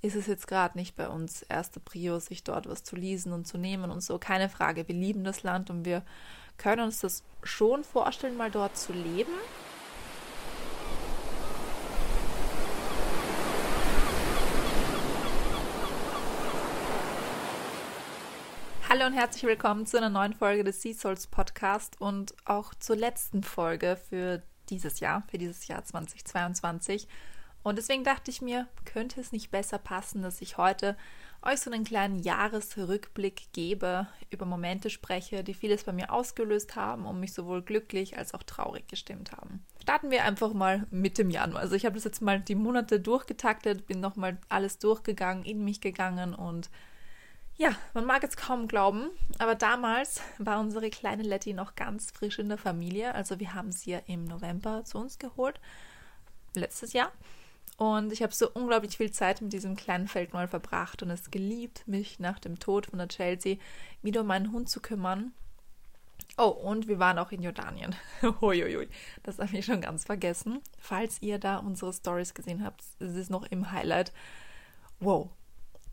ist es jetzt gerade nicht bei uns erste Prio, sich dort was zu lesen und zu nehmen und so. Keine Frage, wir lieben das Land und wir können uns das schon vorstellen, mal dort zu leben. Hallo und herzlich willkommen zu einer neuen Folge des Sea Souls Podcast und auch zur letzten Folge für dieses Jahr, für dieses Jahr 2022. Und deswegen dachte ich mir, könnte es nicht besser passen, dass ich heute euch so einen kleinen Jahresrückblick gebe, über Momente spreche, die vieles bei mir ausgelöst haben und mich sowohl glücklich als auch traurig gestimmt haben. Starten wir einfach mal mit dem Januar. Also ich habe das jetzt mal die Monate durchgetaktet, bin nochmal alles durchgegangen, in mich gegangen und ja, man mag es kaum glauben, aber damals war unsere kleine Letty noch ganz frisch in der Familie. Also wir haben sie ja im November zu uns geholt, letztes Jahr. Und ich habe so unglaublich viel Zeit mit diesem kleinen Feldmal verbracht und es geliebt, mich nach dem Tod von der Chelsea wieder um meinen Hund zu kümmern. Oh, und wir waren auch in Jordanien. Huiuiui, das habe ich schon ganz vergessen. Falls ihr da unsere Stories gesehen habt, es ist noch im Highlight. Wow,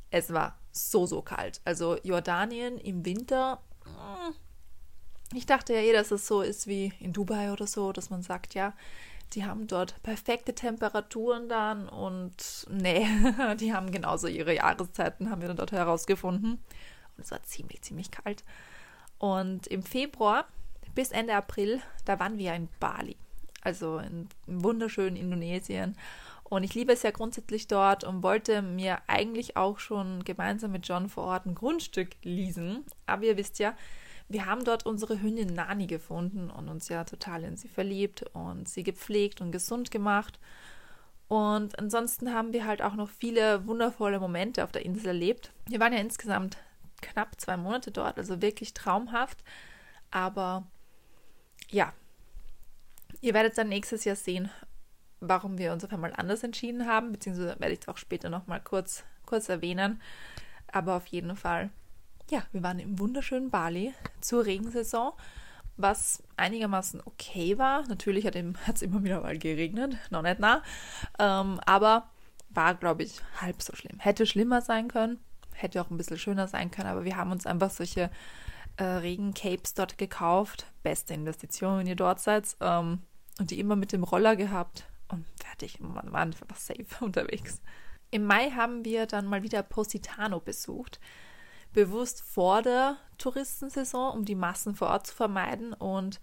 es war so, so kalt. Also Jordanien im Winter. Hm, ich dachte ja eh, dass es so ist wie in Dubai oder so, dass man sagt, ja, die haben dort perfekte Temperaturen dann und nee, die haben genauso ihre Jahreszeiten, haben wir dann dort herausgefunden. Und es war ziemlich, ziemlich kalt. Und im Februar bis Ende April, da waren wir in Bali, also in, wunderschönen Indonesien. Und ich liebe es ja grundsätzlich dort und wollte mir eigentlich auch schon gemeinsam mit John vor Ort ein Grundstück leasen. Aber ihr wisst ja, wir haben dort unsere Hündin Nani gefunden und uns ja total in sie verliebt und sie gepflegt und gesund gemacht. Und ansonsten haben wir halt auch noch viele wundervolle Momente auf der Insel erlebt. Wir waren ja insgesamt knapp zwei Monate dort, also wirklich traumhaft. Aber ja, ihr werdet dann nächstes Jahr sehen, warum wir uns auf einmal anders entschieden haben, beziehungsweise werde ich es auch später nochmal kurz, kurz erwähnen. Aber auf jeden Fall, ja, wir waren im wunderschönen Bali zur Regensaison, was einigermaßen okay war. Natürlich hat es immer wieder mal geregnet, noch nicht nah. Ähm, aber war, glaube ich, halb so schlimm. Hätte schlimmer sein können, hätte auch ein bisschen schöner sein können, aber wir haben uns einfach solche äh, Regencapes dort gekauft. Beste Investition, wenn ihr dort seid. Ähm, und die immer mit dem Roller gehabt und fertig. Man war einfach safe unterwegs. Im Mai haben wir dann mal wieder Positano besucht. Bewusst vor der Touristensaison, um die Massen vor Ort zu vermeiden. Und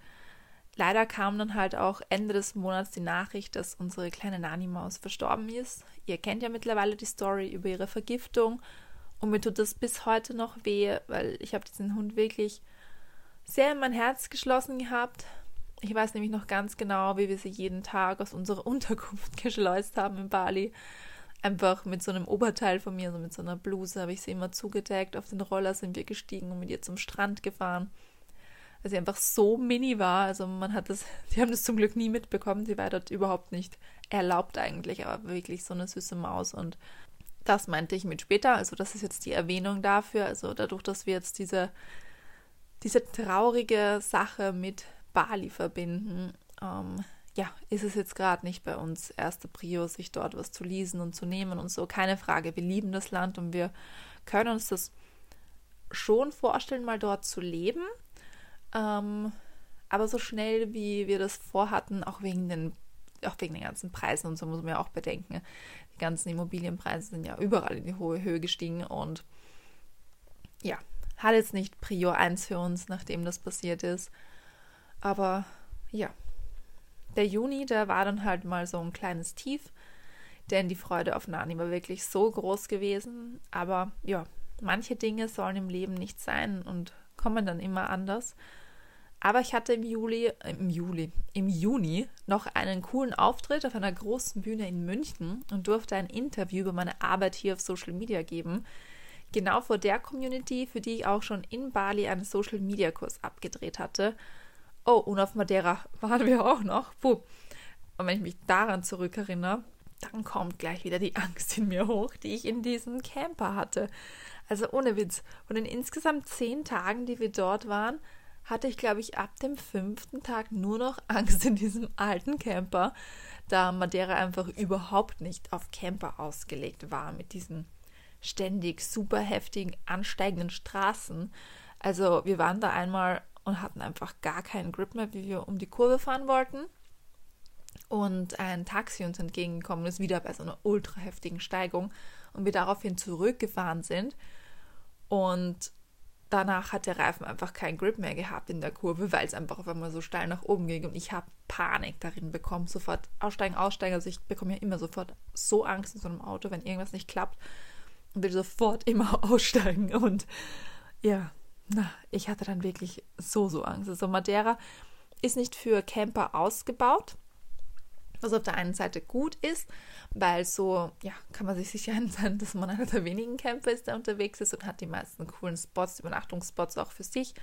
leider kam dann halt auch Ende des Monats die Nachricht, dass unsere kleine Nani-Maus verstorben ist. Ihr kennt ja mittlerweile die Story über ihre Vergiftung. Und mir tut das bis heute noch weh, weil ich habe diesen Hund wirklich sehr in mein Herz geschlossen gehabt. Ich weiß nämlich noch ganz genau, wie wir sie jeden Tag aus unserer Unterkunft geschleust haben in Bali. Einfach mit so einem Oberteil von mir, so mit so einer Bluse, habe ich sie immer zugedeckt. Auf den Roller sind wir gestiegen und mit ihr zum Strand gefahren. Weil sie einfach so mini war. Also man hat das, die haben das zum Glück nie mitbekommen. Sie war dort überhaupt nicht erlaubt eigentlich, aber wirklich so eine süße Maus. Und das meinte ich mit später. Also das ist jetzt die Erwähnung dafür. Also dadurch, dass wir jetzt diese, diese traurige Sache mit Bali verbinden, ähm, ja, ist es jetzt gerade nicht bei uns erste Prio, sich dort was zu lesen und zu nehmen und so. Keine Frage, wir lieben das Land und wir können uns das schon vorstellen, mal dort zu leben. Ähm, aber so schnell, wie wir das vorhatten, auch wegen den, auch wegen den ganzen Preisen und so muss man ja auch bedenken. Die ganzen Immobilienpreise sind ja überall in die hohe Höhe gestiegen und ja, hat jetzt nicht Prio 1 für uns, nachdem das passiert ist. Aber ja, der Juni, der war dann halt mal so ein kleines Tief, denn die Freude auf Nani war wirklich so groß gewesen. Aber ja, manche Dinge sollen im Leben nicht sein und kommen dann immer anders. Aber ich hatte im Juli, im Juli, im Juni noch einen coolen Auftritt auf einer großen Bühne in München und durfte ein Interview über meine Arbeit hier auf Social Media geben. Genau vor der Community, für die ich auch schon in Bali einen Social Media Kurs abgedreht hatte. Oh, und auf Madeira waren wir auch noch. Puh. Und wenn ich mich daran zurückerinnere, dann kommt gleich wieder die Angst in mir hoch, die ich in diesem Camper hatte. Also ohne Witz. Und in insgesamt zehn Tagen, die wir dort waren, hatte ich, glaube ich, ab dem fünften Tag nur noch Angst in diesem alten Camper, da Madeira einfach überhaupt nicht auf Camper ausgelegt war mit diesen ständig super heftigen ansteigenden Straßen. Also wir waren da einmal und hatten einfach gar keinen Grip mehr, wie wir um die Kurve fahren wollten. Und ein Taxi uns entgegengekommen ist, wieder bei so einer ultra heftigen Steigung. Und wir daraufhin zurückgefahren sind. Und danach hat der Reifen einfach keinen Grip mehr gehabt in der Kurve, weil es einfach auf einmal so steil nach oben ging. Und ich habe Panik darin bekommen. Sofort aussteigen, aussteigen. Also ich bekomme ja immer sofort so Angst in so einem Auto, wenn irgendwas nicht klappt. Und will sofort immer aussteigen. Und ja, ich hatte dann wirklich so, so Angst. Also Madeira ist nicht für Camper ausgebaut, was auf der einen Seite gut ist, weil so, ja, kann man sich sicher sein, dass man einer der wenigen Camper ist, der unterwegs ist und hat die meisten coolen Spots, Übernachtungsspots auch für sich.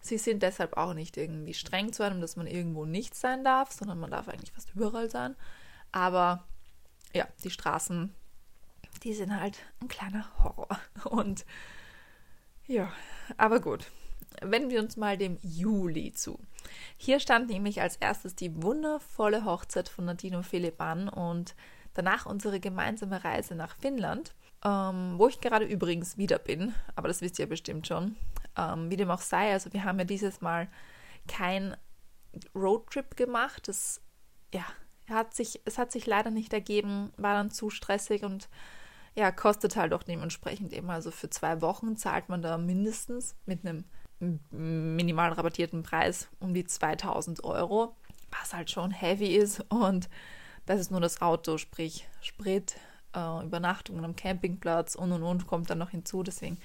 Sie sind deshalb auch nicht irgendwie streng zu einem, dass man irgendwo nicht sein darf, sondern man darf eigentlich fast überall sein. Aber ja, die Straßen, die sind halt ein kleiner Horror. Und ja, aber gut. Wenden wir uns mal dem Juli zu. Hier stand nämlich als erstes die wundervolle Hochzeit von Nadine und Philipp an und danach unsere gemeinsame Reise nach Finnland, ähm, wo ich gerade übrigens wieder bin, aber das wisst ihr bestimmt schon. Ähm, wie dem auch sei, also wir haben ja dieses Mal kein Roadtrip gemacht. Das, ja, hat sich, es hat sich leider nicht ergeben, war dann zu stressig und ja, kostet halt auch dementsprechend eben. Also für zwei Wochen zahlt man da mindestens mit einem minimal rabattierten Preis um die 2000 Euro, was halt schon heavy ist. Und das ist nur das Auto, sprich Sprit, äh, Übernachtungen am Campingplatz und und und kommt dann noch hinzu. Deswegen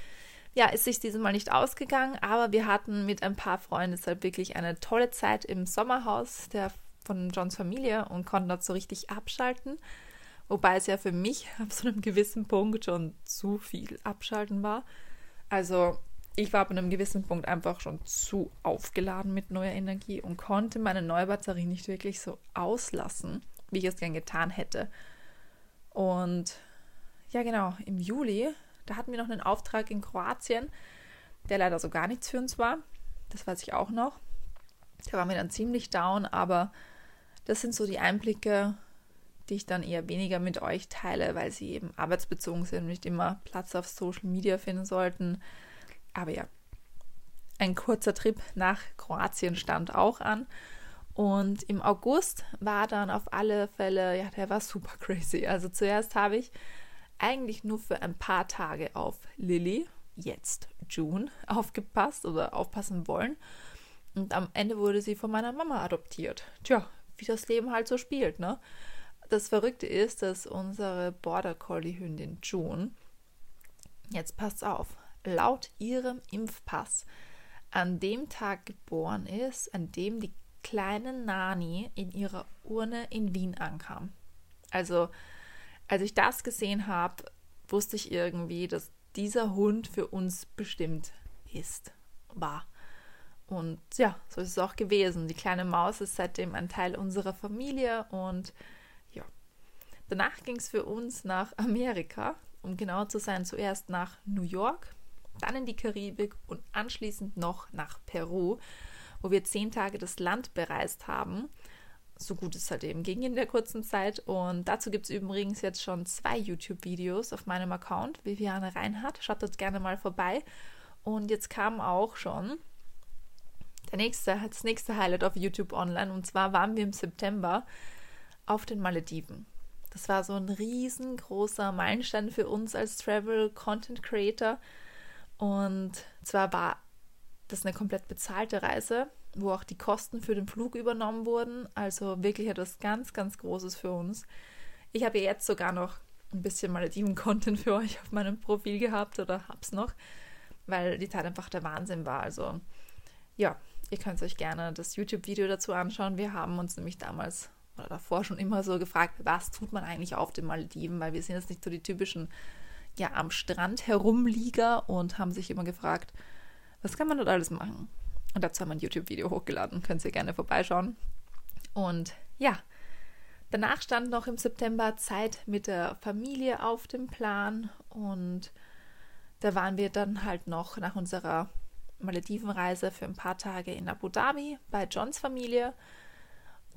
ja, ist sich dieses Mal nicht ausgegangen, aber wir hatten mit ein paar Freunden deshalb wirklich eine tolle Zeit im Sommerhaus der von Johns Familie und konnten dort so richtig abschalten. Wobei es ja für mich ab so einem gewissen Punkt schon zu viel abschalten war. Also ich war ab einem gewissen Punkt einfach schon zu aufgeladen mit neuer Energie und konnte meine neue Batterie nicht wirklich so auslassen, wie ich es gern getan hätte. Und ja, genau, im Juli, da hatten wir noch einen Auftrag in Kroatien, der leider so gar nichts für uns war. Das weiß ich auch noch. Da waren wir dann ziemlich down, aber das sind so die Einblicke, die ich dann eher weniger mit euch teile, weil sie eben arbeitsbezogen sind und nicht immer Platz auf Social Media finden sollten. Aber ja, ein kurzer Trip nach Kroatien stand auch an. Und im August war dann auf alle Fälle, ja, der war super crazy. Also zuerst habe ich eigentlich nur für ein paar Tage auf Lilly, jetzt June, aufgepasst oder aufpassen wollen. Und am Ende wurde sie von meiner Mama adoptiert. Tja, wie das Leben halt so spielt, ne? Das Verrückte ist, dass unsere Border Collie Hündin June, jetzt passt auf, laut ihrem Impfpass an dem Tag geboren ist, an dem die kleine Nani in ihrer Urne in Wien ankam. Also, als ich das gesehen habe, wusste ich irgendwie, dass dieser Hund für uns bestimmt ist, war. Und ja, so ist es auch gewesen. Die kleine Maus ist seitdem ein Teil unserer Familie und. Danach ging es für uns nach Amerika, um genau zu sein, zuerst nach New York, dann in die Karibik und anschließend noch nach Peru, wo wir zehn Tage das Land bereist haben. So gut es halt eben ging in der kurzen Zeit. Und dazu gibt es übrigens jetzt schon zwei YouTube-Videos auf meinem Account, Viviane Reinhardt. Schaut dort gerne mal vorbei. Und jetzt kam auch schon der nächste, das nächste Highlight auf YouTube online. Und zwar waren wir im September auf den Malediven. Das war so ein riesengroßer Meilenstein für uns als Travel Content Creator. Und zwar war das eine komplett bezahlte Reise, wo auch die Kosten für den Flug übernommen wurden. Also wirklich etwas ganz, ganz Großes für uns. Ich habe jetzt sogar noch ein bisschen Malediven-Content für euch auf meinem Profil gehabt oder hab's noch, weil die Zeit einfach der Wahnsinn war. Also ja, ihr könnt euch gerne das YouTube-Video dazu anschauen. Wir haben uns nämlich damals oder davor schon immer so gefragt, was tut man eigentlich auf den Malediven, weil wir sind jetzt nicht so die typischen ja am Strand herumlieger und haben sich immer gefragt, was kann man dort alles machen? Und dazu haben wir ein YouTube-Video hochgeladen, könnt ihr gerne vorbeischauen. Und ja, danach stand noch im September Zeit mit der Familie auf dem Plan und da waren wir dann halt noch nach unserer Maledivenreise für ein paar Tage in Abu Dhabi bei Johns Familie.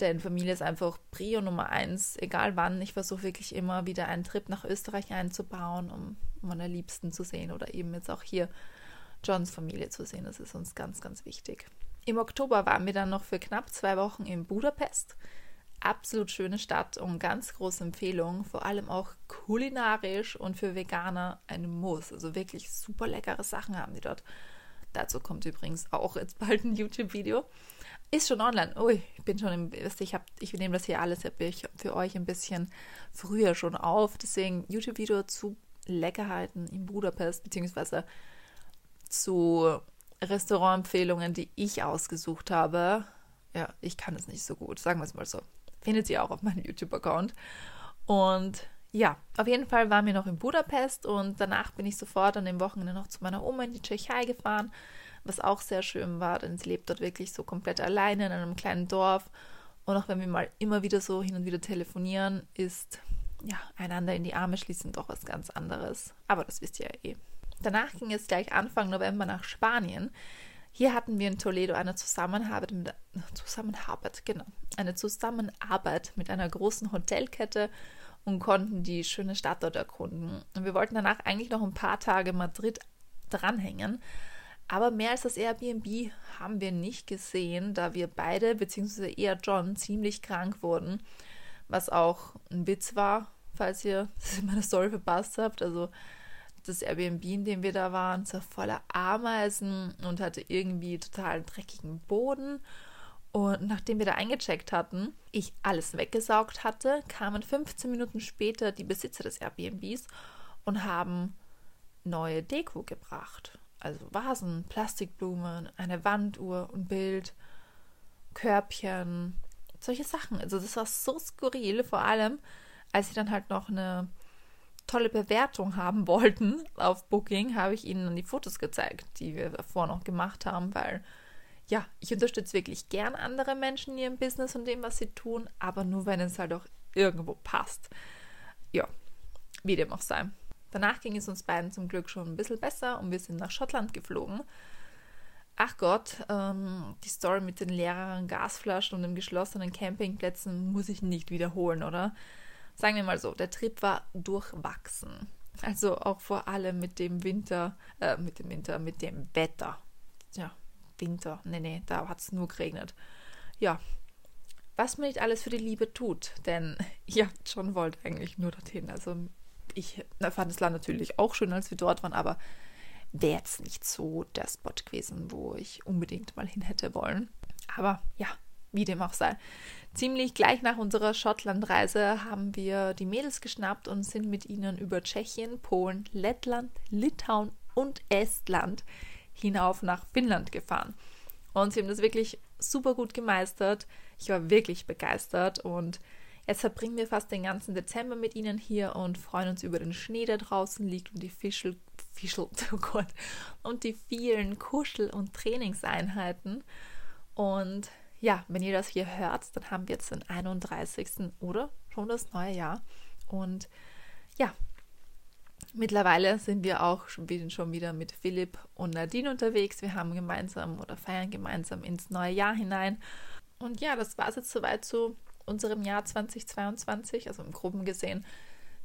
Denn Familie ist einfach Prio Nummer eins, egal wann. Ich versuche wirklich immer wieder einen Trip nach Österreich einzubauen, um meine Liebsten zu sehen oder eben jetzt auch hier Johns Familie zu sehen. Das ist uns ganz, ganz wichtig. Im Oktober waren wir dann noch für knapp zwei Wochen in Budapest. Absolut schöne Stadt und ganz große Empfehlung, vor allem auch kulinarisch und für Veganer ein Muss. Also wirklich super leckere Sachen haben die dort. Dazu kommt übrigens auch jetzt bald ein YouTube-Video. Ist schon online. Ui, ich bin schon im, ich, hab, ich nehme das hier alles für euch ein bisschen früher schon auf. Deswegen YouTube-Video zu Leckerheiten in Budapest, beziehungsweise zu Restaurantempfehlungen, die ich ausgesucht habe. Ja, ich kann es nicht so gut, sagen wir es mal so. Findet ihr auch auf meinem YouTube-Account. Und ja, auf jeden Fall waren wir noch in Budapest und danach bin ich sofort an dem Wochenende noch zu meiner Oma in die Tschechei gefahren, was auch sehr schön war, denn sie lebt dort wirklich so komplett alleine in einem kleinen Dorf. Und auch wenn wir mal immer wieder so hin und wieder telefonieren, ist ja einander in die Arme schließen doch was ganz anderes. Aber das wisst ihr ja eh. Danach ging es gleich Anfang November nach Spanien. Hier hatten wir in Toledo eine Zusammenarbeit mit, Zusammenarbeit, genau, eine Zusammenarbeit mit einer großen Hotelkette und konnten die schöne Stadt dort erkunden. Und wir wollten danach eigentlich noch ein paar Tage Madrid dranhängen. Aber mehr als das Airbnb haben wir nicht gesehen, da wir beide, beziehungsweise eher John, ziemlich krank wurden. Was auch ein Witz war, falls ihr meine Story verpasst habt. Also das Airbnb, in dem wir da waren, war voller Ameisen und hatte irgendwie total dreckigen Boden. Und nachdem wir da eingecheckt hatten, ich alles weggesaugt hatte, kamen 15 Minuten später die Besitzer des Airbnbs und haben neue Deko gebracht. Also Vasen, Plastikblumen, eine Wanduhr, ein Bild, Körbchen, solche Sachen. Also das war so skurril, vor allem als sie dann halt noch eine tolle Bewertung haben wollten auf Booking, habe ich ihnen dann die Fotos gezeigt, die wir davor noch gemacht haben, weil ja, ich unterstütze wirklich gern andere Menschen in ihrem Business und dem, was sie tun, aber nur wenn es halt auch irgendwo passt. Ja, wie dem auch sei. Danach ging es uns beiden zum Glück schon ein bisschen besser und wir sind nach Schottland geflogen. Ach Gott, ähm, die Story mit den leeren Gasflaschen und den geschlossenen Campingplätzen muss ich nicht wiederholen, oder? sagen wir mal so, der Trip war durchwachsen. Also auch vor allem mit dem Winter, äh, mit dem Winter, mit dem Wetter. Ja, Winter, nee, nee, da hat es nur geregnet. Ja, was man nicht alles für die Liebe tut, denn ja, John wollte eigentlich nur dorthin. Also ich fand das Land natürlich auch schön, als wir dort waren, aber wäre jetzt nicht so der Spot gewesen, wo ich unbedingt mal hin hätte wollen. Aber ja, wie dem auch sei. Ziemlich gleich nach unserer Schottlandreise haben wir die Mädels geschnappt und sind mit ihnen über Tschechien, Polen, Lettland, Litauen und Estland hinauf nach Finnland gefahren. Und sie haben das wirklich super gut gemeistert. Ich war wirklich begeistert und jetzt verbringen wir fast den ganzen Dezember mit ihnen hier und freuen uns über den Schnee, der draußen liegt und die Fischel, Fischel, oh Gott, und die vielen Kuschel- und Trainingseinheiten. Und ja, wenn ihr das hier hört, dann haben wir jetzt den 31. oder schon das neue Jahr. Und ja, mittlerweile sind wir auch schon wieder mit Philipp und Nadine unterwegs. Wir haben gemeinsam oder feiern gemeinsam ins neue Jahr hinein. Und ja, das war es jetzt soweit zu unserem Jahr 2022. Also im Groben gesehen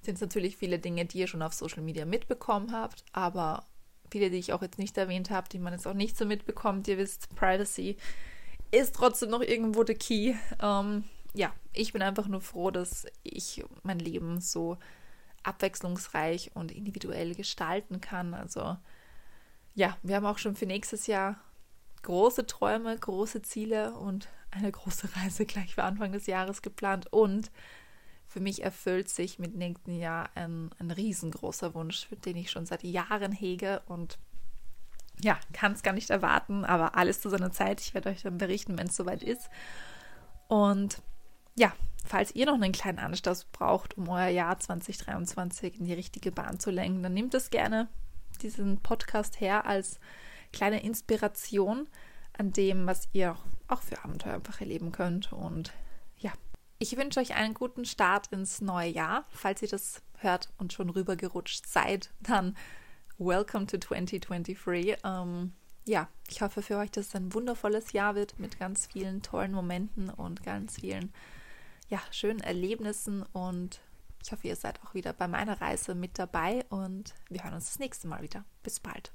sind es natürlich viele Dinge, die ihr schon auf Social Media mitbekommen habt, aber viele, die ich auch jetzt nicht erwähnt habe, die man jetzt auch nicht so mitbekommt. Ihr wisst, Privacy ist trotzdem noch irgendwo der Key. Ähm, ja, ich bin einfach nur froh, dass ich mein Leben so abwechslungsreich und individuell gestalten kann. Also ja, wir haben auch schon für nächstes Jahr große Träume, große Ziele und eine große Reise gleich für Anfang des Jahres geplant. Und für mich erfüllt sich mit nächsten Jahr ein, ein riesengroßer Wunsch, den ich schon seit Jahren hege und ja, kann es gar nicht erwarten, aber alles zu seiner Zeit. Ich werde euch dann berichten, wenn es soweit ist. Und ja, falls ihr noch einen kleinen Anstoß braucht, um euer Jahr 2023 in die richtige Bahn zu lenken, dann nehmt es gerne diesen Podcast her als kleine Inspiration an dem, was ihr auch für Abenteuer einfach erleben könnt. Und ja, ich wünsche euch einen guten Start ins neue Jahr. Falls ihr das hört und schon rübergerutscht seid, dann Welcome to 2023. Ähm, ja, ich hoffe für euch, dass es ein wundervolles Jahr wird mit ganz vielen tollen Momenten und ganz vielen ja, schönen Erlebnissen und ich hoffe, ihr seid auch wieder bei meiner Reise mit dabei und wir hören uns das nächste Mal wieder. Bis bald.